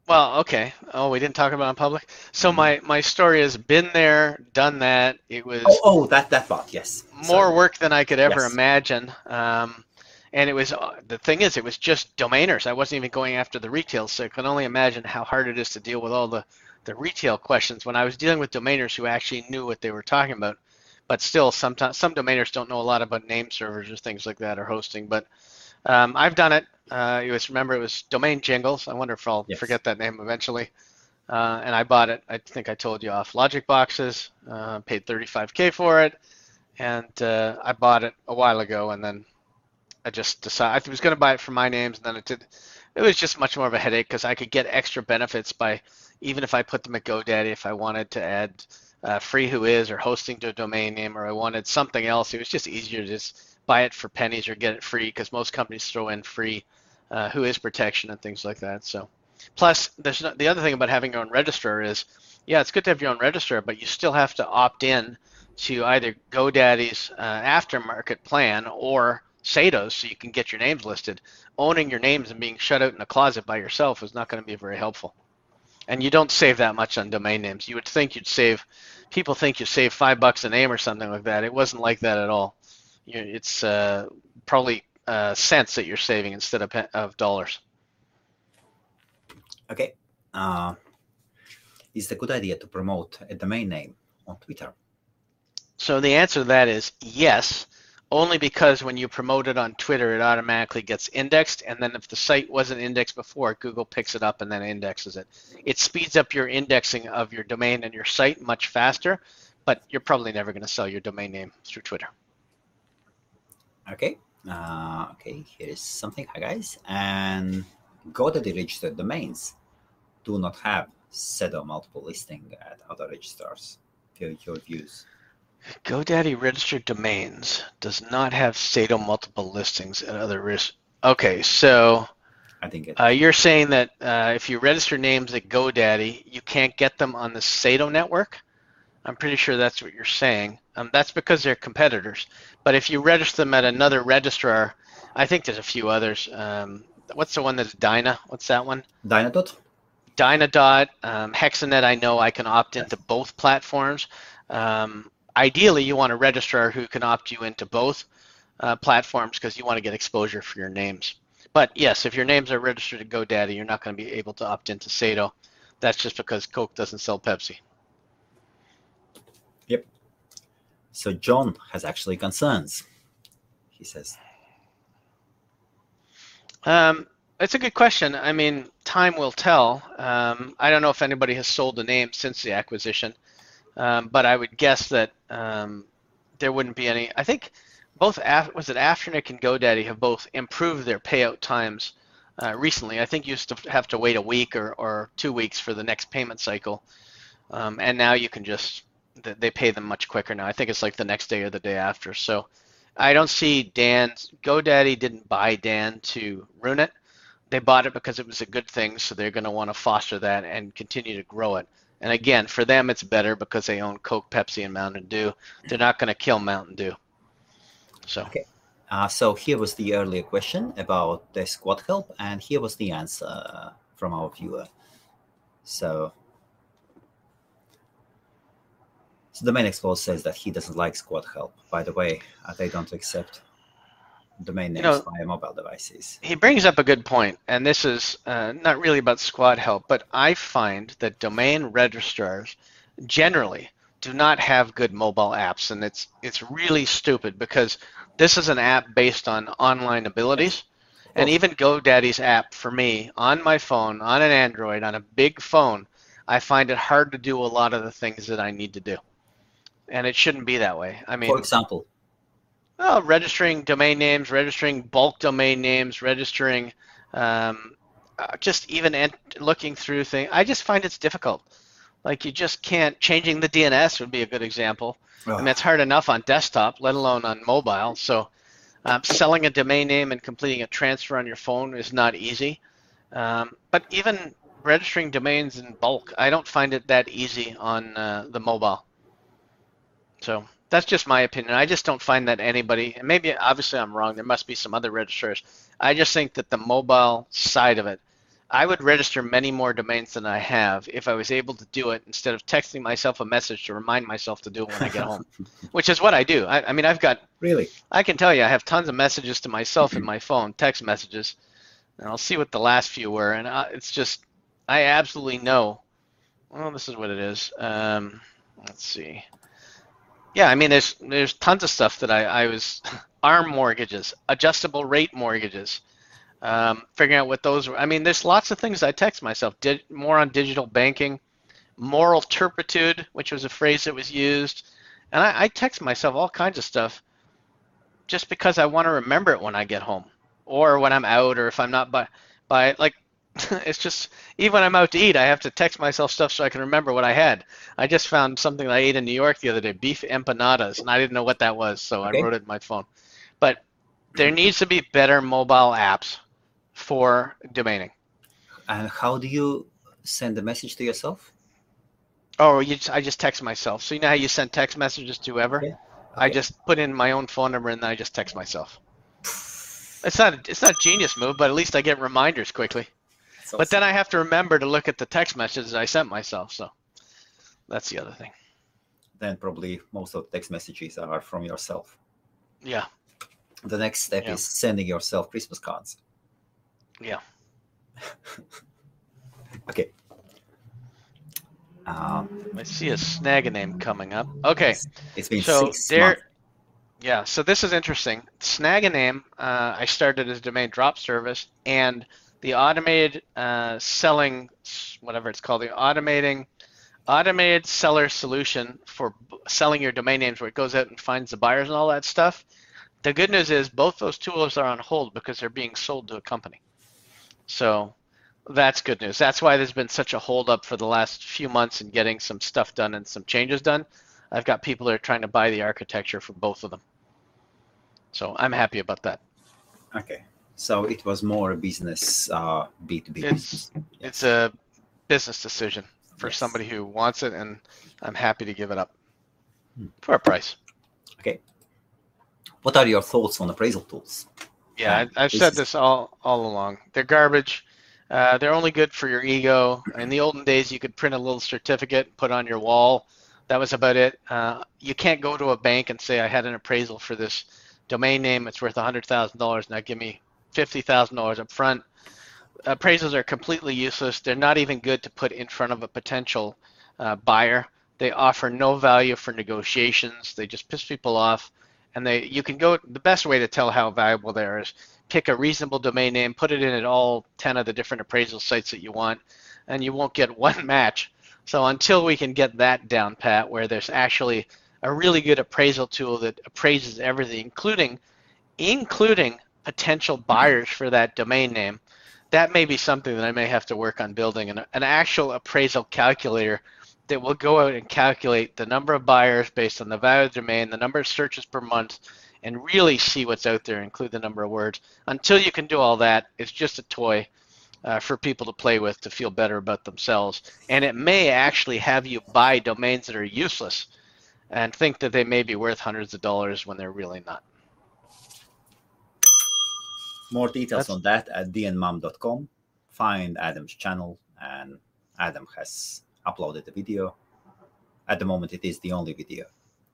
Well, okay. Oh, we didn't talk about it on public. So my my story has been there, done that. It was oh, oh that that bot, yes. More Sorry. work than I could ever yes. imagine. Um, and it was uh, the thing is, it was just domainers. I wasn't even going after the retail, so I can only imagine how hard it is to deal with all the the retail questions when I was dealing with domainers who actually knew what they were talking about. But still, sometimes some domainers don't know a lot about name servers or things like that or hosting. But um, I've done it. Uh, you was remember it was Domain Jingles. I wonder if I'll yes. forget that name eventually. Uh, and I bought it. I think I told you off Logic Boxes. Uh, paid 35k for it, and uh, I bought it a while ago. And then I just decided I was going to buy it for my names, and then it did. It was just much more of a headache because I could get extra benefits by even if I put them at GoDaddy. If I wanted to add uh, free Whois or hosting to a domain name, or I wanted something else, it was just easier to just buy it for pennies or get it free because most companies throw in free uh, Whois protection and things like that. So, plus, there's no, the other thing about having your own registrar is, yeah, it's good to have your own registrar, but you still have to opt in to either GoDaddy's uh, aftermarket plan or Sedo's so you can get your names listed. Owning your names and being shut out in a closet by yourself is not going to be very helpful. And you don't save that much on domain names. You would think you'd save. People think you save five bucks a name or something like that. It wasn't like that at all it's uh, probably uh, cents that you're saving instead of, of dollars. Okay. Uh, is it a good idea to promote a domain name on Twitter? So the answer to that is yes, only because when you promote it on Twitter, it automatically gets indexed, and then if the site wasn't indexed before, Google picks it up and then indexes it. It speeds up your indexing of your domain and your site much faster, but you're probably never going to sell your domain name through Twitter. Okay. Uh, okay, here is something, hi guys. And GoDaddy registered domains do not have Sedo multiple listing at other registrars. Your, your views. GoDaddy registered domains does not have Sedo multiple listings and other risks. Okay, so I think uh, you're saying that uh, if you register names at GoDaddy, you can't get them on the Sedo network. I'm pretty sure that's what you're saying. Um, that's because they're competitors. But if you register them at another registrar, I think there's a few others. Um, what's the one that's Dyna? What's that one? Dynadot. Dynadot, um, Hexonet. I know I can opt into both platforms. Um, ideally, you want a registrar who can opt you into both uh, platforms because you want to get exposure for your names. But yes, if your names are registered to GoDaddy, you're not going to be able to opt into Sedo. That's just because Coke doesn't sell Pepsi. Yep. So John has actually concerns, he says. Um, it's a good question. I mean, time will tell. Um, I don't know if anybody has sold a name since the acquisition, um, but I would guess that um, there wouldn't be any. I think both was it Afternic and GoDaddy have both improved their payout times uh, recently. I think you used to have to wait a week or, or two weeks for the next payment cycle, um, and now you can just they pay them much quicker now. I think it's like the next day or the day after. So I don't see Dan. GoDaddy didn't buy Dan to ruin it. They bought it because it was a good thing, so they're going to want to foster that and continue to grow it. And again, for them, it's better because they own Coke, Pepsi, and Mountain Dew. They're not going to kill Mountain Dew. So. Okay. Uh, so here was the earlier question about the Squadhelp, and here was the answer from our viewer. So So Domain Explorer says that he doesn't like Squadhelp. By the way, uh, they don't accept domain names you know, via mobile devices. He brings up a good point, and this is uh, not really about Squadhelp, but I find that domain registrars generally do not have good mobile apps, and it's it's really stupid because this is an app based on online abilities. And even GoDaddy's app for me on my phone, on an Android, on a big phone, I find it hard to do a lot of the things that I need to do and it shouldn't be that way. I mean, for example, well, registering domain names, registering bulk domain names, registering um, uh, just even ent- looking through things. I just find it's difficult. Like you just can't. Changing the DNS would be a good example. Oh. Mean, it's hard enough on desktop, let alone on mobile. So, um, selling a domain name and completing a transfer on your phone is not easy. Um, but even registering domains in bulk, I don't find it that easy on uh, the mobile. So that's just my opinion. I just don't find that anybody, and maybe obviously I'm wrong. There must be some other registrars. I just think that the mobile side of it, I would register many more domains than I have if I was able to do it instead of texting myself a message to remind myself to do it when I get home, [laughs] which is what I do. I, I mean, I've got Really? I can tell you, I have tons of messages to myself in my phone, text messages, and I'll see what the last few were. And I, it's just, I absolutely know. Well, this is what it is. Um, let's see. Yeah, I mean, there's there's tons of stuff that I, I was [laughs] arm mortgages, adjustable rate mortgages, um, figuring out what those were. I mean, there's lots of things I text myself. Did more on digital banking, moral turpitude, which was a phrase that was used, and I, I text myself all kinds of stuff just because I want to remember it when I get home or when I'm out or if I'm not by by like [laughs] it's just even when I'm out to eat I have to text myself stuff so I can remember what I had. I just found something I ate in New York the other day, beef empanadas, and I didn't know what that was, so Okay. I wrote it in my phone. But there needs to be better mobile apps for domaining. And how do you send a message to yourself? Oh, you just, I just text myself. So you know how you send text messages to whoever? Okay. I just put in my own phone number and then I just text myself. It's not it's not a genius move, but at least I get reminders quickly. So- But then I have to remember to look at the text messages I sent myself. So that's the other thing. then probably most of the text messages are from yourself. Yeah, The next step Yeah. is sending yourself Christmas cards. yeah. [laughs] Okay. Um, I see a snag name coming up. Okay, it's been so six there. months. Yeah, so this is interesting. Snag a name. Uh, I started as a domain drop service, and the automated uh, selling, whatever it's called, the automating, automated seller solution for selling your domain names, where it goes out and finds the buyers and all that stuff. The good news is both those tools are on hold because they're being sold to a company. So that's good news. That's why there's been such a hold up for the last few months in getting some stuff done and some changes done. I've got people that are trying to buy the architecture for both of them. So I'm happy about that. Okay. So it was more a business, uh, B2B It's it's a business decision for Yes. somebody who wants it, and I'm happy to give it up Hmm. for a price. Okay. What are your thoughts on appraisal tools? Yeah, Yeah, I, I've this said this all all along. They're garbage. Uh, they're only good for your ego. In the olden days, you could print a little certificate, put on your wall. That was about it. Uh, you can't go to a bank and say, "I had an appraisal for this domain name. It's worth hundred thousand dollars. Now give me fifty thousand dollars up front." Appraisals are completely useless. They're not even good to put in front of a potential uh, buyer. They offer no value for negotiations. They just piss people off and they you can go the best way to tell how valuable they are is pick a reasonable domain name put it in at all 10 of the different appraisal sites that you want and you won't get [laughs] one match so until we can get that down pat where there's actually a really good appraisal tool that appraises everything including including potential buyers for that domain name that may be something that i may have to work on building an, an actual appraisal calculator that will go out and calculate the number of buyers based on the value of the domain, the number of searches per month, and really see what's out there, include the number of words. Until you can do all that, it's just a toy uh, for people to play with to feel better about themselves. And it may actually have you buy domains that are useless and think that they may be worth hundreds of dollars when they're really not. More details That's- on that at dnmum.com. Find Adam's channel, and Adam has uploaded a video. At the moment, it is the only video.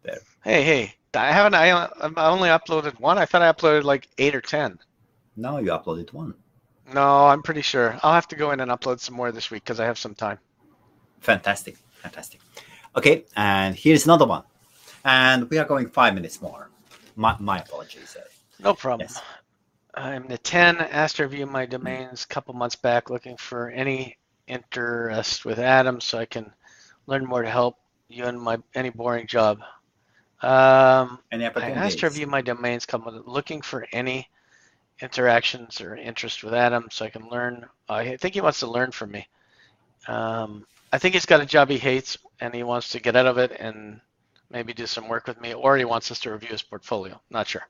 There. Hey, hey, I haven't. I, I only uploaded one. I thought I uploaded like eight or ten. Now you uploaded one. No, I'm pretty sure. I'll have to go in and upload some more this week because I have some time. Fantastic, fantastic. Okay, and here's another one. And we are going five minutes more. My, my apologies. No problem. Yes. I'm the 10, asked to review my domains a couple months back, looking for any interest with Adam so I can learn more to help you in my any boring job. Um, Any I asked to review my domains, couple months- looking for any interactions or interest with Adam so I can learn. I think he wants to learn from me. Um, I think he's got a job he hates and he wants to get out of it and maybe do some work with me, or he wants us to review his portfolio. Not sure.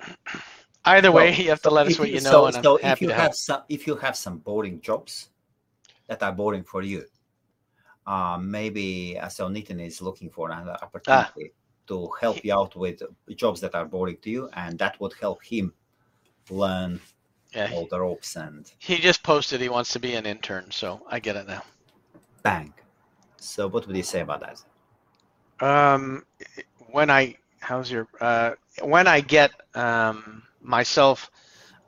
[clears throat] Either way, So- [laughs] you have to let us what you know, so, and I'm so if you to have help. some, if you have some boring jobs that are boring for you, uh, maybe uh, so Nitin is looking for an Ah. opportunity to help you out with jobs that are boring to you, and that would help him learn Yeah, all the ropes and he just posted he wants to be an intern, so I get it now. bang. So what would you say about that? Um, when I how's your uh, when I get um, myself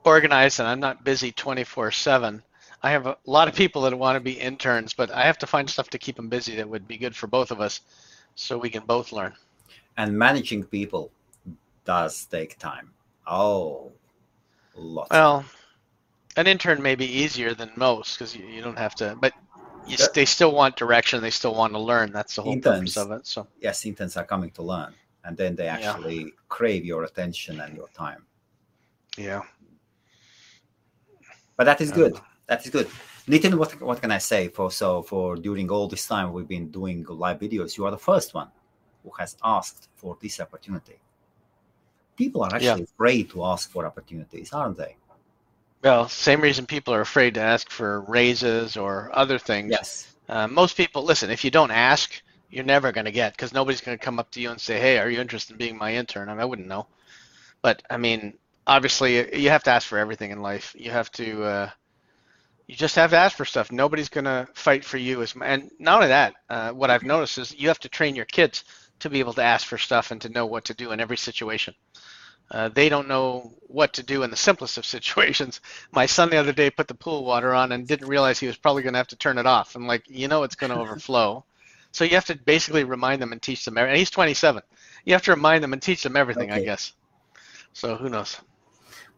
organized and I'm not busy 24/7, I have a lot of people that want to be interns, but I have to find stuff to keep them busy that would be good for both of us, so we can both learn. And managing people does take time. Oh, lots. Well, an intern may be easier than most because you, you don't have to, but you, Yeah. they still want direction. They still want to learn. That's the whole purpose of it. So yes, interns are coming to learn, and then they Yeah. actually crave your attention and your time. Yeah. But that is good. don't. That is good. Nitin, what what can I say? For so for during all this time we've been doing live videos, you are the first one who has asked for this opportunity. People are actually afraid to ask for opportunities, aren't they? Well, same reason people are afraid to ask for raises or other things. Yes. Uh, most people, listen, if you don't ask, you're never going to get because nobody's going to come up to you and say, hey, are you interested in being my intern? I, mean, I wouldn't know. But I mean, obviously, you have to ask for everything in life. You have to, uh, you just have to ask for stuff. Nobody's going to fight for you. As, and not only that, uh, what I've noticed is you have to train your kids to be able to ask for stuff and to know what to do in every situation. Uh, they don't know what to do in the simplest of [laughs] situations. My son the other day put the pool water on and didn't realize he was probably going to have to turn it off. I'm like, you know, it's going [laughs] to overflow. So you have to basically remind them and teach them. And he's 27. You have to remind them and teach them everything, I guess. So who knows?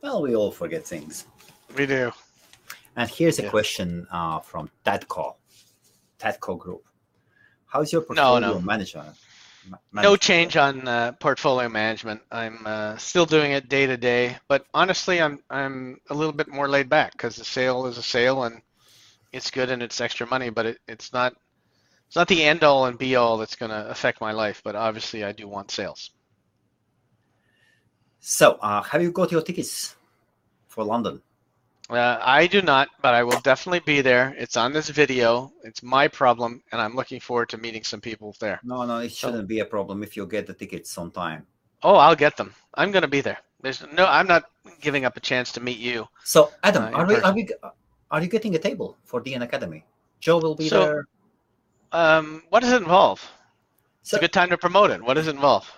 Well, we all forget things. We do. And here's a Yeah. question uh, from Tadco, Tadco Group. How's your No, portfolio no. manager? ma- No change on uh, portfolio management. I'm uh, still doing it day to day, but honestly, I'm I'm a little bit more laid back because the sale is a sale and it's good and it's extra money, but it, it's not it's not the end all and be all that's going to affect my life. But obviously, I do want sales. So, uh, have you got your tickets for London? Uh, I do not, but I will definitely be there. It's on this video. It's my problem, and I'm looking forward to meeting some people there. No, no, it shouldn't be a problem if you get the tickets on time. Oh, I'll get them. I'm going to be there. There's no. I'm not giving up a chance to meet you. So, Adam, Uh, are we are we are you getting a table for DN Academy? Joe will be So- there. Um, what does it involve? It's a good time to promote it. What does it involve?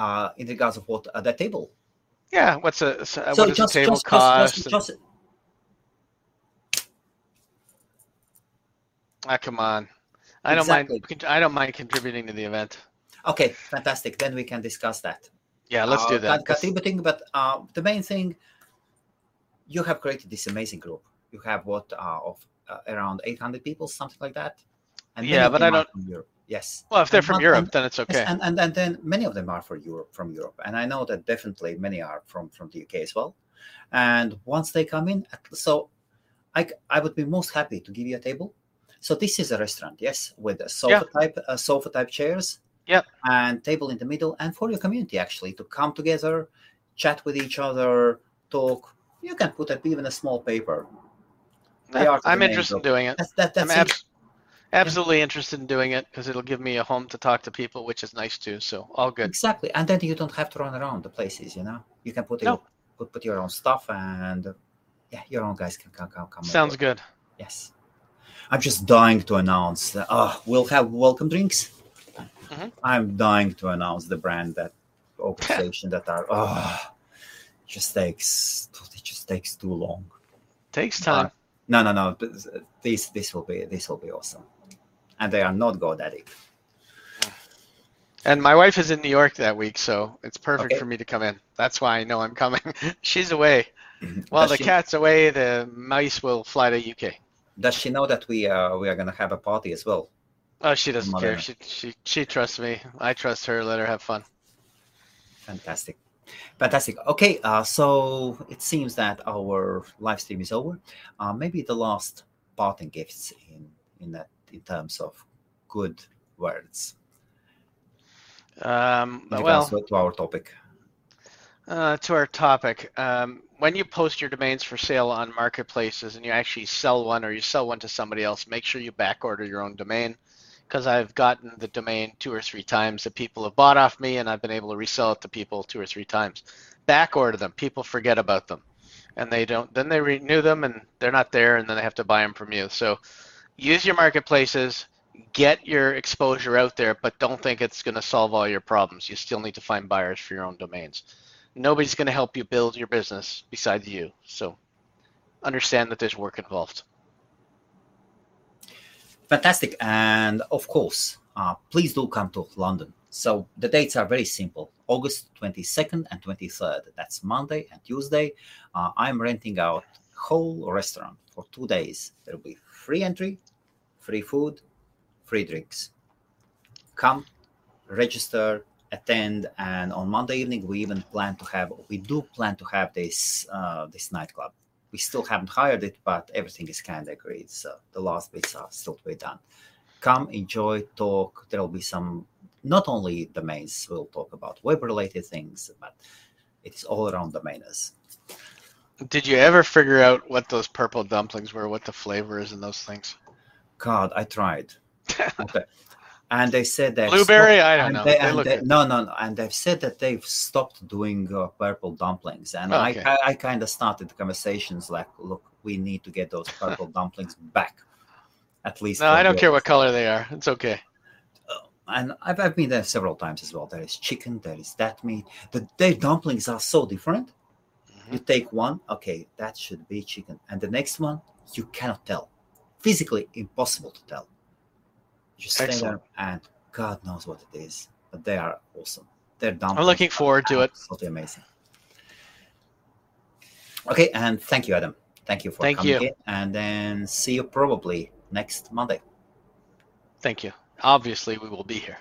Uh, in regards of what uh, that table. Yeah, what's a so so what just, the table just, cost? just, and- just, just, ah, come on, I don't mind. I don't mind contributing to the event. okay, fantastic. Then we can discuss that. Yeah, let's uh, do that. Contributing, but uh, the main thing, you have created this amazing group. You have what uh, of uh, around 800 people, something like that. And Yeah, but I don't-. Yes. Well, if they're and from one- Europe, and- then it's Yes, okay. and, and and then many of them are for Europe from Europe, and I know that definitely many are from from the UK as well. And once they come in, so I would be most happy to give you a table. So this is a restaurant, yes, with a sofa type uh, sofa type chairs. Yep. And table in the middle, and for your community actually to come together, chat with each other, talk. You can put up even a small paper. they Yeah, are to I'm interested in doing it. That's that. I'm it. abs- absolutely interested in doing it because it'll give me a home to talk to people, which is nice too. So all good. Exactly, and then you don't have to run around the places. You know, you can put No. your put, put your own stuff, and uh, yeah, your own guys can come come come. Sounds over. good. Yes, I'm just dying to announce that. Oh, we'll have welcome drinks. Mhm. I'm dying to announce the brand that organization [laughs] that are. Oh, just takes it just takes too long. Takes time. No, no, no. This this will be this will be awesome, and they are not GoDaddy. And my wife is in New York that week, so it's perfect Okay. for me to come in. That's why I know I'm coming. [laughs] She's away. Well, Does the she- cat's away. The mice will fly to UK. Does she know that we uh we are gonna have a party as well? Oh, she doesn't Mother. care. She she she trusts me. I trust her. Let her have fun. Fantastic. Fantastic. Okay, uh, so it seems that our live stream is over. Uh, maybe the last parting gifts in in that in terms of good words Um, well, to, our topic. uh, to our topic. Um, when you post your domains for sale on marketplaces and you actually sell one or you sell one to somebody else, make sure you back order your own domain because I've gotten the domain two or three times that people have bought off me and I've been able to resell it to people two or three times. Back order them. People forget about them and they don't, then they renew them and they're not there and then they have to buy them from you. So use your marketplaces, get your exposure out there, but don't think it's going to solve all your problems. You still need to find buyers for your own domains nobody's going to help you build your business besides you. So understand that there's work involved. Fantastic. And of course, uh, please do come to London. So the dates are very simple August 22nd and 23rd. That's Monday and Tuesday. Uh, I'm renting out whole restaurant for two days. There will be free entry, free food, free drinks. Come, register, attend and on monday evening we even plan to have we do plan to have this uh, this nightclub. We still haven't hired it but everything is kind of agreed so the last bits are still to be done. Come enjoy talk. There will be some not only domains we'll talk about web related things but it's all around domainers did you ever figure out what those purple dumplings were what the flavor is in those things god i tried [laughs] okay and they said that blueberry. Stopped, I don't know. They, they they, no, no, no, and they've said that they've stopped doing uh, purple dumplings, and okay. I, I, I kind of started conversations like, look, we need to get those purple [laughs] dumplings back, at least. No, I don't care what color they are. It's okay. Uh, and I've, I've been there several times as well. There is chicken, there is that meat. The their dumplings are so different. Mm-hmm. You take one, okay, that should be chicken, and the next one you cannot tell, physically impossible to tell just stay there, and God knows what it is, but they are awesome. They're dumb. I'm looking forward to it. Absolutely amazing. Okay, and thank you, Adam. Thank you for thank coming you. and then see you probably next Monday. Thank you. Obviously, we will be here.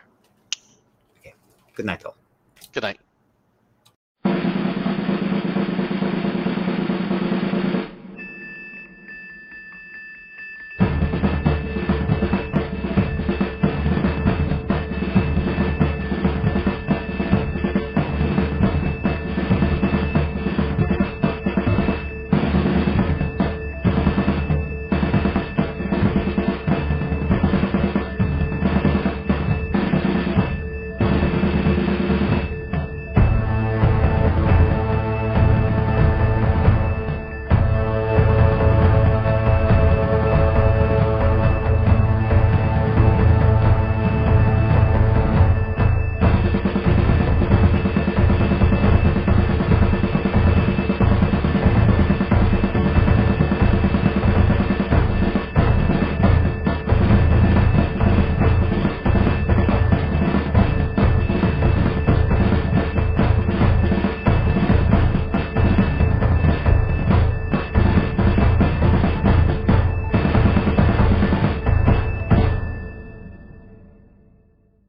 Okay. Good night, all. Good night.